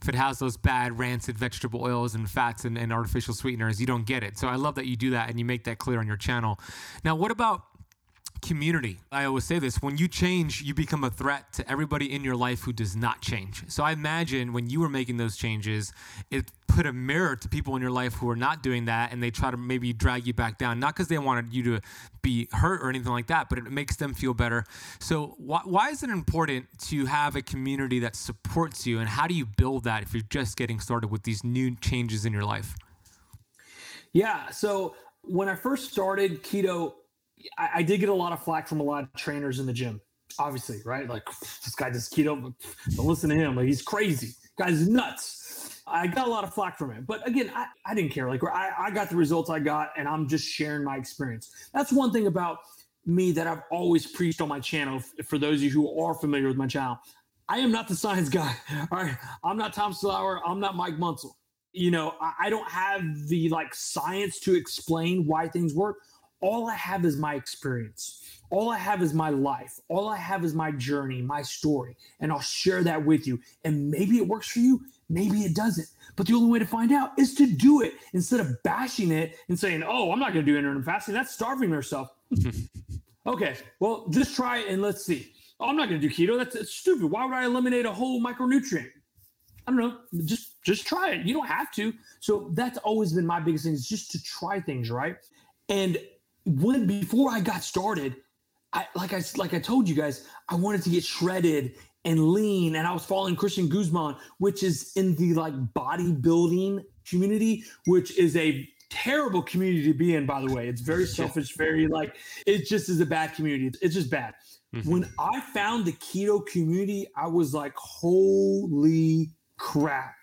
If it has those bad, rancid vegetable oils and fats and, and artificial sweeteners, you don't get it. So I love that you do that and you make that clear on your channel. Now, what about community. I always say this when you change, you become a threat to everybody in your life who does not change. So I imagine when you were making those changes, it put a mirror to people in your life who are not doing that and they try to maybe drag you back down, not because they wanted you to be hurt or anything like that, but it makes them feel better. So why, why is it important to have a community that supports you and how do you build that if you're just getting started with these new changes in your life? Yeah. So when I first started keto, I, I, did get a lot of flack from a lot of trainers in the gym. Obviously, right? Like this guy does keto. Don't listen to him. Like he's crazy. Guy's nuts. I got a lot of flack from him. But again, I, I didn't care. Like I, I got the results I got, and I'm just sharing my experience. That's one thing about me that I've always preached on my channel. For those of you who are familiar with my channel, I am not the science guy. All right. I'm not Thomas DeLauer. I'm not Mike Mutzel. You know, I, I don't have the like science to explain why things work. All I have is my experience. All I have is my life. All I have is my journey, my story. And I'll share that with you. And maybe it works for you, maybe it doesn't. But the only way to find out is to do it instead of bashing it and saying, oh, I'm not going to do intermittent fasting. That's starving yourself. okay, well, just try it and let's see. Oh, I'm not going to do keto. That's, that's stupid. Why would I eliminate a whole micronutrient? I don't know. Just just try it. You don't have to. So that's always been my biggest thing is just to try things, right? And when before I got started, I like I like I told you guys, I wanted to get shredded and lean, and I was following Christian Guzman, which is in the like bodybuilding community, which is a terrible community to be in. By the way, it's very selfish, very like it just is a bad community. It's just bad. Mm-hmm. When I found the keto community, I was like, holy crap.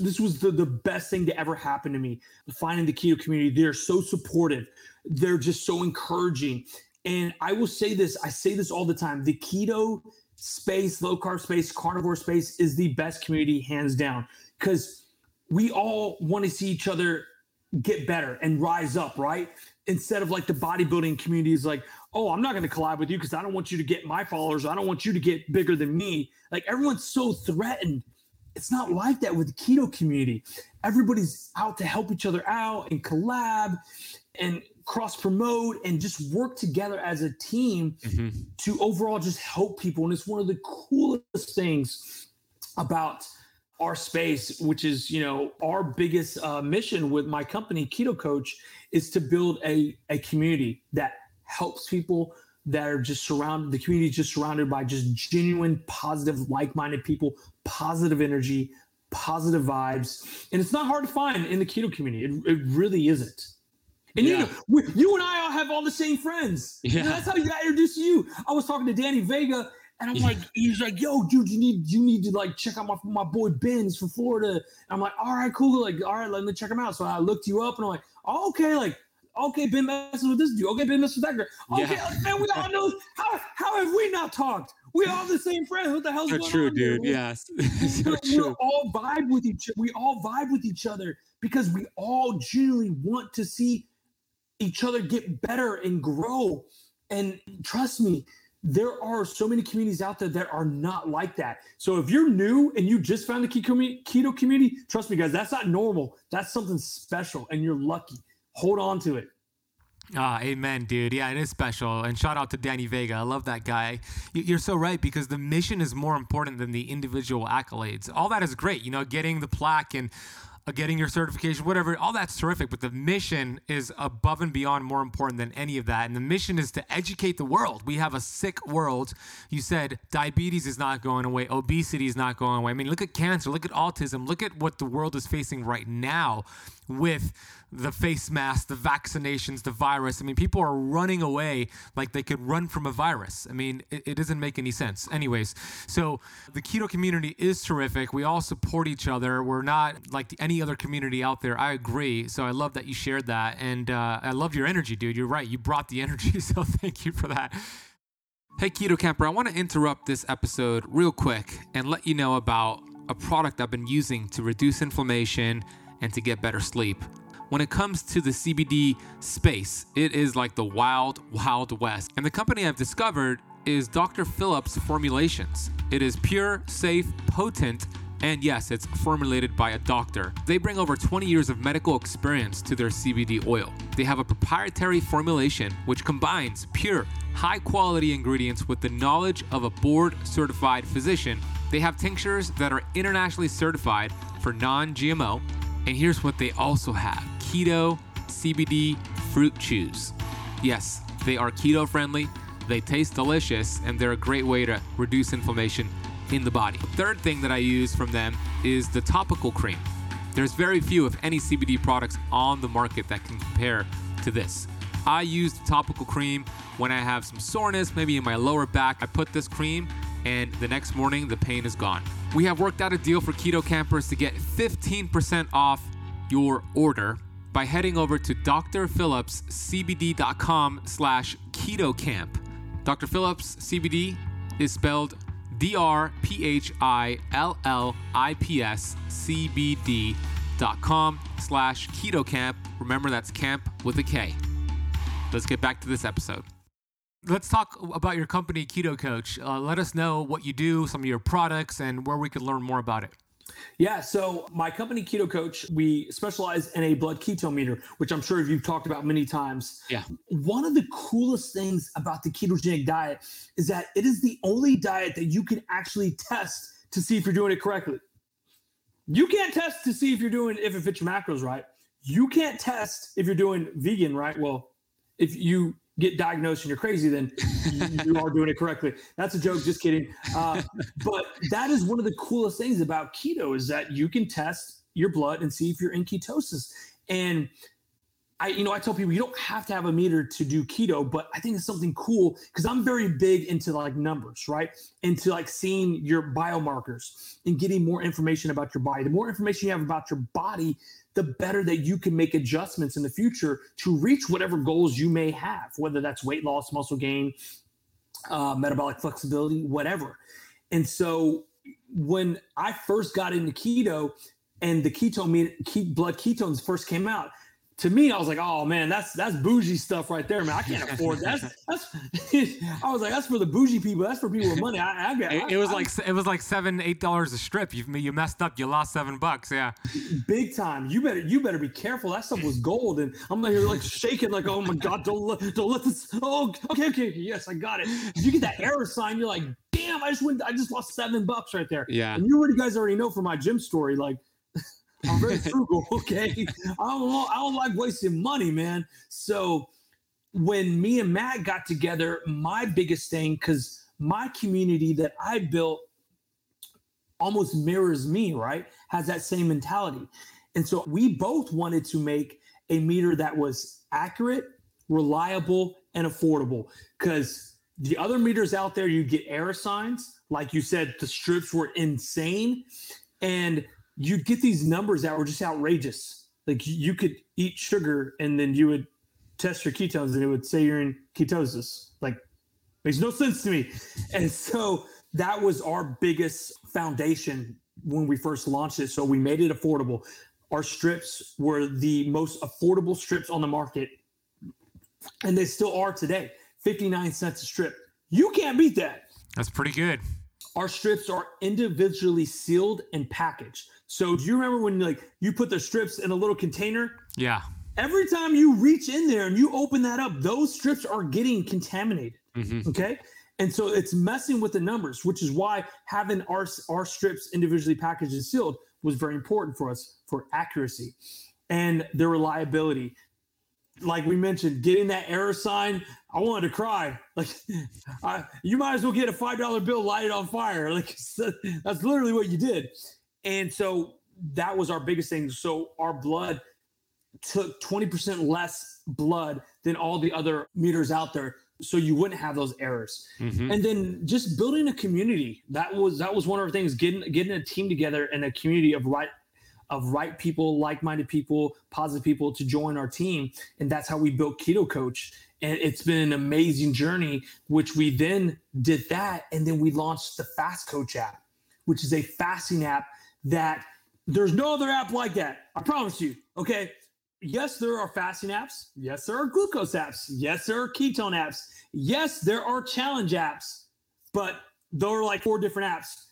This was the, the best thing to ever happen to me. Finding the keto community, they're so supportive. They're just so encouraging. And I will say this, I say this all the time. The keto space, low carb space, carnivore space is the best community, hands down, because we all want to see each other get better and rise up, right? Instead of like the bodybuilding community is like, oh, I'm not going to collab with you because I don't want you to get my followers. I don't want you to get bigger than me. Like everyone's so threatened. It's not like that with the keto community. Everybody's out to help each other out and collab and cross promote and just work together as a team mm-hmm. to overall just help people. And it's one of the coolest things about our space, which is, you know, our biggest uh, mission with my company, Keto Coach, is to build a, a community that helps people that are just surrounded, the community is just surrounded by just genuine, positive, like minded people, positive energy, positive vibes. And it's not hard to find in the keto community. It, it really isn't. And yeah. you, we, you and I all have all the same friends. Yeah. that's how you got introduced to you. I was talking to Danny Vega, and I'm yeah. like, he's like, yo, dude, you need you need to like check out my my boy Ben's from Florida. And I'm like, all right, cool. Like, all right, let me check him out. So I looked you up, and I'm like, oh, okay, like. Okay, Ben messes with this dude. Okay, Ben messes with that girl. Okay, yeah. man, we all know. How, how have we not talked? We all the same friends. What the hell's so going true, on? dude. Here? Yes. so we true. all vibe with each. We all vibe with each other because we all genuinely want to see each other get better and grow. And trust me, there are so many communities out there that are not like that. So if you're new and you just found the keto community, trust me, guys, that's not normal. That's something special, and you're lucky. Hold on to it. Ah, amen, dude. Yeah, it is special. And shout out to Danny Vega. I love that guy. You're so right because the mission is more important than the individual accolades. All that is great, you know, getting the plaque and Uh, getting your certification, whatever, all that's terrific. But the mission is above and beyond more important than any of that. And the mission is to educate the world. We have a sick world. You said diabetes is not going away, obesity is not going away. I mean, look at cancer, look at autism, look at what the world is facing right now with the face mask, the vaccinations, the virus. I mean, people are running away like they could run from a virus. I mean, it, it, doesn't make any sense. Anyways, so the keto community is terrific. We all support each other. We're not like any other community out there. I agree. So I love that you shared that. And uh, I love your energy, dude. You're right. You brought the energy. So thank you for that. Hey, Keto Kamper, I want to interrupt this episode real quick and let you know about a product I've been using to reduce inflammation and to get better sleep. When it comes to the CBD space, it is like the wild, wild west. And the company I've discovered is Dr. Phillips Formulations. It is pure, safe, potent, and yes, it's formulated by a doctor. They bring over 20 years of medical experience to their CBD oil. They have a proprietary formulation which combines pure, high quality ingredients with the knowledge of a board certified physician. They have tinctures that are internationally certified for non GMO and here's what they also have keto CBD fruit chews. Yes, they are keto friendly, they taste delicious, and they're a great way to reduce inflammation in the body. Third thing that I use from them is the topical cream. There's very few, if any, CBD products on the market that can compare to this. I use the topical cream when I have some soreness, maybe in my lower back. I put this cream, and the next morning, the pain is gone. We have worked out a deal for keto kampers to get 15% off your order by heading over to drphillipscbd.com slash ketokamp. Dr. Phillips CBD is spelled D R P H I L L I P S C B D dot com slash ketokamp. Remember, that's Kamp with a K. Let's get back to this episode. Let's talk about your company, Keto Coach. Uh, let us know what you do, some of your products, and where we could learn more about it. Yeah, so my company Keto Coach, we specialize in a blood ketone meter, which I'm sure you've talked about many times. Yeah. One of the coolest things about the ketogenic diet is that it is the only diet that you can actually test to see if you're doing it correctly. You can't test to see if you're doing if it fits your macros right. You can't test if you're doing vegan right. Well, if you get diagnosed and you're crazy, then you are doing it correctly. That's a joke. Just kidding. Uh, but that is one of the coolest things about keto is that you can test your blood and see if you're in ketosis. And I, you know, I tell people you don't have to have a meter to do keto, but I think it's something cool because I'm very big into like numbers, right? Into like seeing your biomarkers and getting more information about your body. The more information you have about your body, the better that you can make adjustments in the future to reach whatever goals you may have, whether that's weight loss, muscle gain, uh, metabolic flexibility, whatever. And so when I first got into keto and the ketone blood ketones first came out, to me, I was like, oh man, that's that's bougie stuff right there, man. I can't afford that. That's, that's I was like, that's for the bougie people. That's for people with money. I, I got. It, it was I, like it was like seven, eight dollars a strip. You you messed up. You lost seven bucks. Yeah. Big time. You better you better be careful. That stuff was gold, and I'm like like shaking like, oh my god, don't let don't let this. Oh, okay, okay, yes, I got it. You get that error sign, you're like, damn, I just went, I just lost seven bucks right there. Yeah. And you already guys already know from my gym story, like I'm very frugal. Okay, I don't I don't like wasting money, man. So when me and Matt got together, my biggest thing because my community that I built almost mirrors me, right? Has that same mentality. And so we both wanted to make a meter that was accurate, reliable, and affordable. Because the other meters out there, you get error signs. Like you said, the strips were insane. And you'd get these numbers that were just outrageous. Like you could eat sugar and then you would test your ketones and it would say you're in ketosis. Like makes no sense to me. And so that was our biggest foundation when we first launched it. So we made it affordable. Our strips were the most affordable strips on the market. And they still are today. 59 cents a strip. You can't beat that. That's pretty good. Our strips are individually sealed and packaged. So do you remember when like you put the strips in a little container? Yeah. Every time you reach in there and you open that up, those strips are getting contaminated. Mm-hmm. Okay. And so it's messing with the numbers, which is why having our, our strips individually packaged and sealed was very important for us for accuracy and the reliability. Like we mentioned, getting that error sign, I wanted to cry. Like, I, you might as well get a five dollar bill, light it on fire. Like that's literally what you did. And so that was our biggest thing. So our blood took 20% less blood than all the other meters out there so you wouldn't have those errors mm-hmm. and then just building a community that was that was one of our things getting getting a team together and a community of right of right people like-minded people positive people to join our team and that's how we built keto coach and it's been an amazing journey which we then did that and then we launched the fast coach app which is a fasting app that there's no other app like that. I promise you. Okay. Yes, there are fasting apps. Yes, there are glucose apps. Yes, there are ketone apps. Yes, there are challenge apps, but there are like four different apps.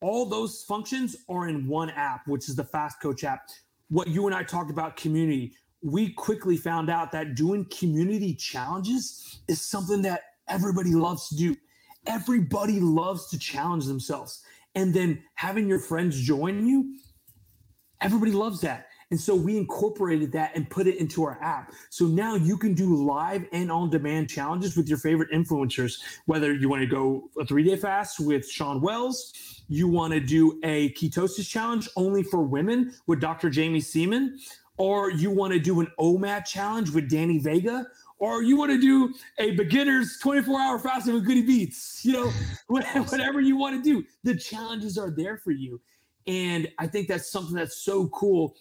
All those functions are in one app, which is the Fast Coach app. What you and I talked about community, we quickly found out that doing community challenges is something that everybody loves to do. Everybody loves to challenge themselves and then having your friends join you, everybody loves that. And so we incorporated that and put it into our app. So now you can do live and on demand challenges with your favorite influencers, whether you want to go a three day fast with Shawn Wells, you want to do a ketosis challenge only for women with Dr. Jaime Seeman, or you want to do an OMAD challenge with Danny Vega, or you want to do a beginner's 24 hour fasting with goody beats, you know, whatever you want to do. The challenges are there for you. And I think that's something that's so cool.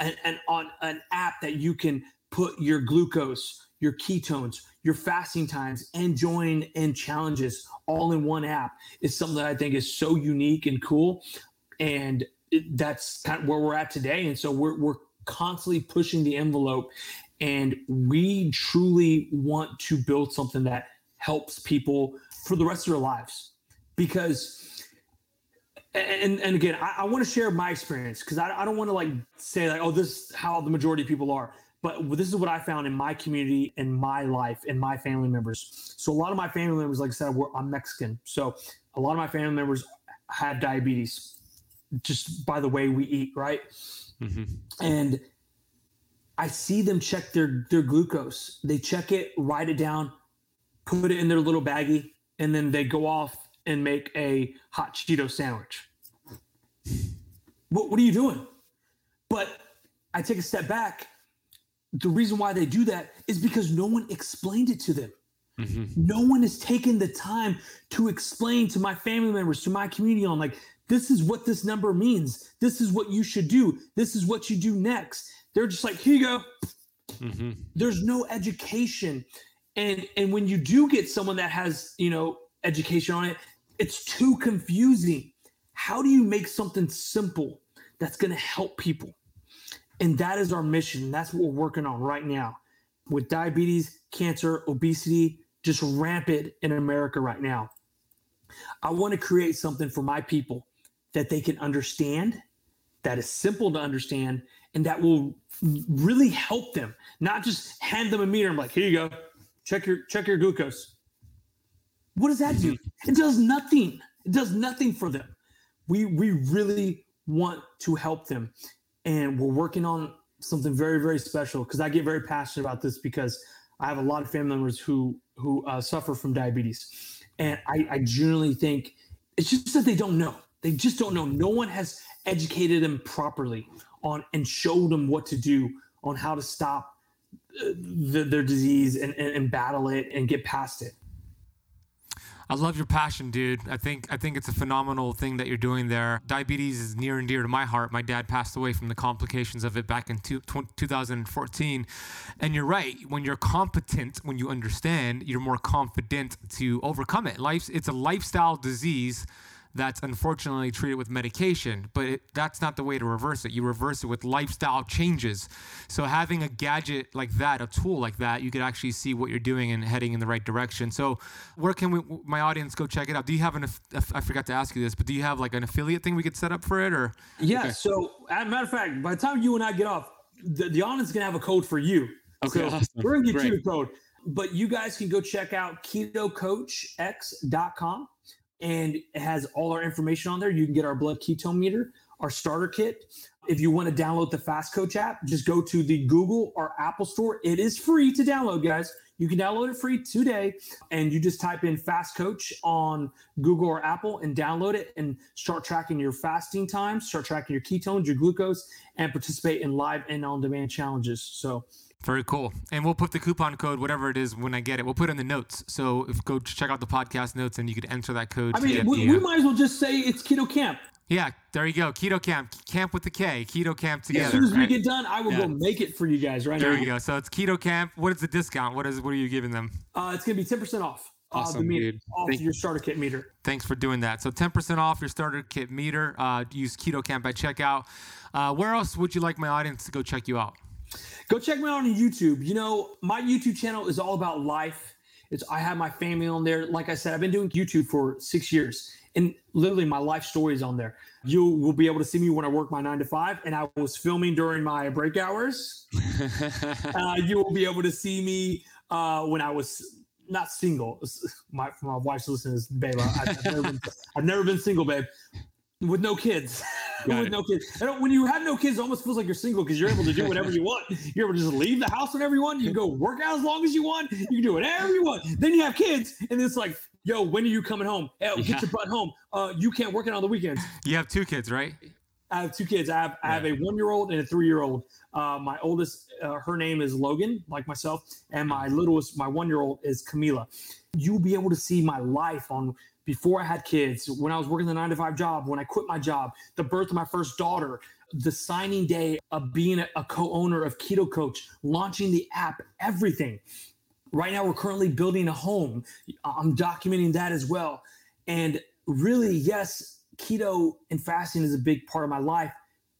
And, and on an app that you can put your glucose, your ketones, your fasting times and join and challenges all in one app is something that I think is so unique and cool. And it, that's kind of where we're at today. And so we're, we're constantly pushing the envelope and we truly want to build something that helps people for the rest of their lives because and and again i, I want to share my experience because I, I don't want to like say like oh this is how the majority of people are. But this is what i found in my community in my life and my family members. So a lot of my family members like i said were, i'm mexican. So a lot of my family members have diabetes just by the way we eat right? Mm-hmm. and i see them check their their glucose. They check it write it down put it in their little baggie and then they go off and make a hot Cheeto sandwich. What, what are you doing? But I take a step back. The reason why they do that is because no one explained it to them. Mm-hmm. No one has taken the time to explain to my family members, to my community on like, this is what this number means. This is what you should do. This is what you do next. They're just like, here you go. Mm-hmm. There's no education. And and when you do get someone that has, you know, education on it, it's too confusing. How do you make something simple that's going to help people? And that is our mission. That's what we're working on right now with diabetes, cancer, obesity, just rampant in America right now. I want to create something for my people that they can understand, that is simple to understand, and that will really help them. Not just hand them a meter and like, here you go, check your check your glucose. What does that do? Mm-hmm. It does nothing. It does nothing for them. We we really want to help them, and we're working on something very very special because I get very passionate about this because I have a lot of family members who who uh, suffer from diabetes, and I, I genuinely think it's just that they don't know. They just don't know. No one has educated them properly on and showed them what to do on how to stop uh, the, their disease and, and, and battle it and get past it. I love your passion, dude. I think I think it's a phenomenal thing that you're doing there. Diabetes is near and dear to my heart. My dad passed away from the complications of it back in two, 2014. And you're right. When you're competent, when you understand, you're more confident to overcome it. Life's it's a lifestyle disease that's unfortunately treated with medication, but it, that's not the way to reverse it. You reverse it with lifestyle changes. So having a gadget like that, a tool like that, you could actually see what you're doing and heading in the right direction. So where can we, my audience go check it out? Do you have an, I forgot to ask you this, but do you have like an affiliate thing we could set up for it or? Yeah. Okay. So as a matter of fact, by the time you and I get off, the, the audience is going to have a code for you. Okay. So awesome. We're going to get Great. you a code, but you guys can go check out ketocoachx.com and it has all our information on there. You can get our blood ketone meter, our starter kit. If you want to download the Fast Coach app, just go to the Google or Apple store. It is free to download, guys. You can download it free today, and you just type in Fast Coach on Google or Apple and download it and start tracking your fasting times, start tracking your ketones, your glucose, and participate in live and on demand challenges. So, very cool. And we'll put the coupon code, whatever it is, when I get it. We'll put it in the notes. So if go check out the podcast notes and you could enter that code. I mean, we, we, might as well just say it's Keto Kamp. Yeah, there you go. Keto Kamp. Kamp with the K. Keto Kamp together. as soon as right? we get done, I will yeah. go make it for you guys right there now. There you go. So it's Keto Kamp. What is the discount? What is what are you giving them? Uh, it's gonna be 10% off. Awesome, uh, the meter, dude. Off Thank your starter kit meter. Thanks for doing that. So 10% off your starter kit meter. Uh, use Keto Kamp at checkout. Uh, where else would you like my audience to go check you out? Go check me out on YouTube. You know, my YouTube channel is all about life. It's I have my family on there. Like I said, I've been doing YouTube for six years, and literally my life story is on there. You will be able to see me when I work my nine to five, and I was filming during my break hours. uh, you will be able to see me uh, when I was not single. My my wife's listening to this, babe. I, have never never been single, babe with no kids. with no kids. And when you have no kids, it almost feels like you're single because you're able to do whatever you want. You're able to just leave the house whenever you want. You can go work out as long as you want. You can do whatever you want. Then you have kids, and it's like, yo, when are you coming home? Hey, yeah. Get your butt home. Uh, you can't work it on the weekends. You have two kids, right? I have two kids. I have I have a one year old and a three year old. Uh, my oldest, uh, her name is Logan, like myself, and my littlest, my one year old is Camila. You'll be able to see my life on before I had kids, when I was working the nine to five job, when I quit my job, the birth of my first daughter, the signing day of being a, co owner of Keto Coach, launching the app, everything. right now we're currently building a home. I'm documenting that as well. And really, yes, keto and fasting is a big part of my life,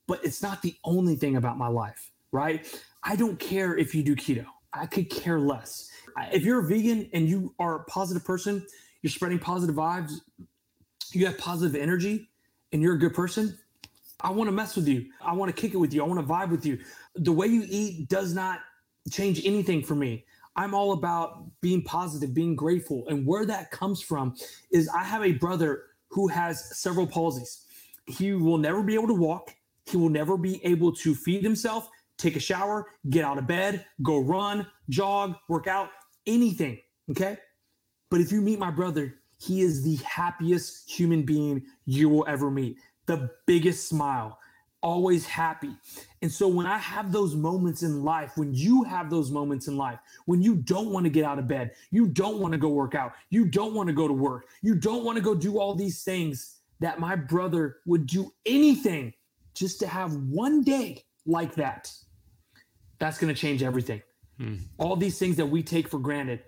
but it's not the only thing about my life, right? I don't care if you do keto. I could care less. If you're a vegan and you are a positive person, you're spreading positive vibes, you have positive energy, and you're a good person, I want to mess with you. I want to kick it with you. I want to vibe with you. The way you eat does not change anything for me. I'm all about being positive, being grateful. And where that comes from is I have a brother who has cerebral palsies. He will never be able to walk. He will never be able to feed himself, take a shower, get out of bed, go run, jog, work out, anything. Okay. But if you meet my brother, he is the happiest human being you will ever meet. The biggest smile, always happy. And so when I have those moments in life, when you have those moments in life, when you don't want to get out of bed, you don't want to go work out, you don't want to go to work, you don't want to go do all these things, that my brother would do anything just to have one day like that. That's going to change everything. Hmm. All these things that we take for granted.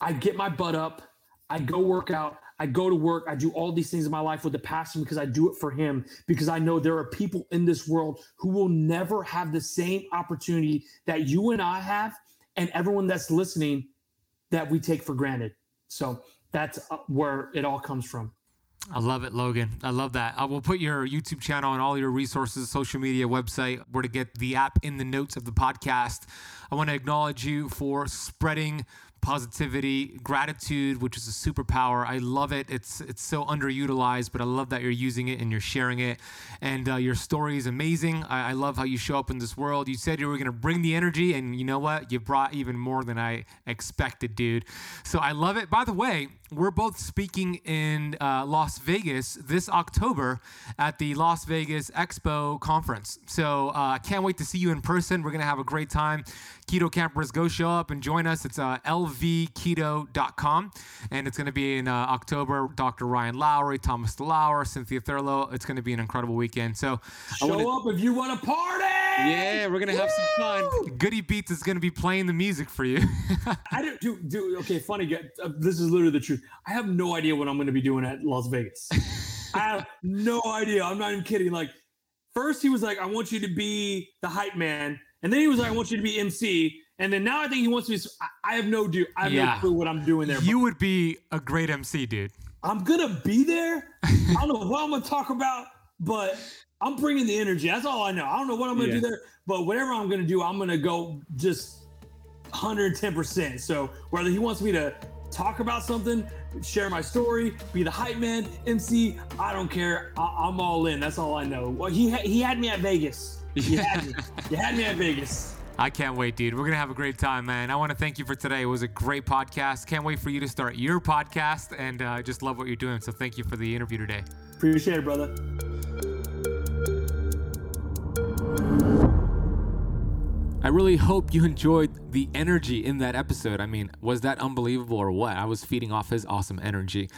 I get my butt up, I go work out, I go to work, I do all these things in my life with a passion because I do it for him because I know there are people in this world who will never have the same opportunity that you and I have and everyone that's listening that we take for granted. So that's uh, where it all comes from. I love it, Logan. I love that. I will put your YouTube channel and all your resources, social media, website, where to get the app in the notes of the podcast. I want to acknowledge you for spreading positivity, gratitude, which is a superpower. I love it. It's it's so underutilized, but I love that you're using it and you're sharing it. And uh, your story is amazing. I, I, love how you show up in this world. You said you were gonna bring the energy, and you know what? You brought even more than I expected, dude. So I love it. By the way, we're both speaking in uh, Las Vegas this October at the Las Vegas Expo conference. So uh, I can't wait to see you in person. We're gonna have a great time. Keto kampers, go show up and join us. It's uh, lvketo.com, and it's going to be in uh, October. Dr. Ryan Lowery, Thomas DeLauer, Cynthia Thurlow. It's going to be an incredible weekend. So show wanna, up if you want to party. Yeah, we're gonna have some fun. Goody Beats is gonna be playing the music for you. I don't do, do okay. Funny, uh, this is literally the truth. I have no idea what I'm gonna be doing at Las Vegas. I have no idea. I'm not even kidding. Like, first he was like, "I want you to be the hype man," And then he was like, I want you to be MC. And then now I think he wants me to. I have no do. I have yeah. no clue what I'm doing there. You would be a great MC, dude. I'm gonna be there. I don't know what I'm gonna talk about, but I'm bringing the energy. That's all I know. I don't know what I'm gonna yeah. do there, but whatever I'm gonna do, I'm gonna go just 110. percent So whether he wants me to talk about something, share my story, be the hype man, MC, I don't care. I- am all in. That's all I know. Well, he ha- he had me at Vegas. You had me. You had me at Vegas. I can't wait, dude. We're going to have a great time, man. I want to thank you for today. It was a great podcast. Can't wait for you to start your podcast and uh, just love what you're doing. So thank you for the interview today. Appreciate it, brother. I really hope you enjoyed the energy in that episode. I mean, was that unbelievable or what? I was feeding off his awesome energy.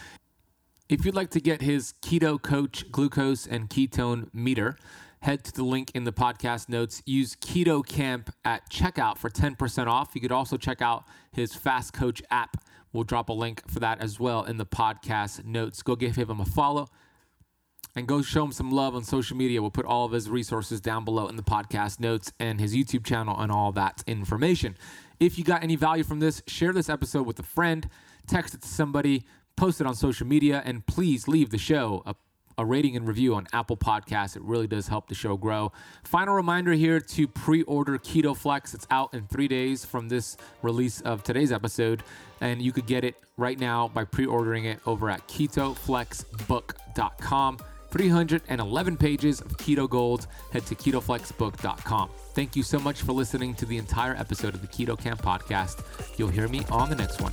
If you'd like to get his Keto Coach glucose and ketone meter, head to the link in the podcast notes. Use Keto Kamp at checkout for 10% off. You could also check out his Fast Coach app. We'll drop a link for that as well in the podcast notes. Go give him a follow and go show him some love on social media. We'll put all of his resources down below in the podcast notes and his YouTube channel and all that information. If you got any value from this, share this episode with a friend, text it to somebody, post it on social media, and please leave the show a a rating and review on Apple Podcasts. It really does help the show grow. Final reminder here to pre order Keto Flex. It's out in three days from this release of today's episode. And you could get it right now by pre ordering it over at ketoflexbook.com. 311 pages of keto gold. Head to ketoflexbook.com. Thank you so much for listening to the entire episode of the Keto Kamp podcast. You'll hear me on the next one.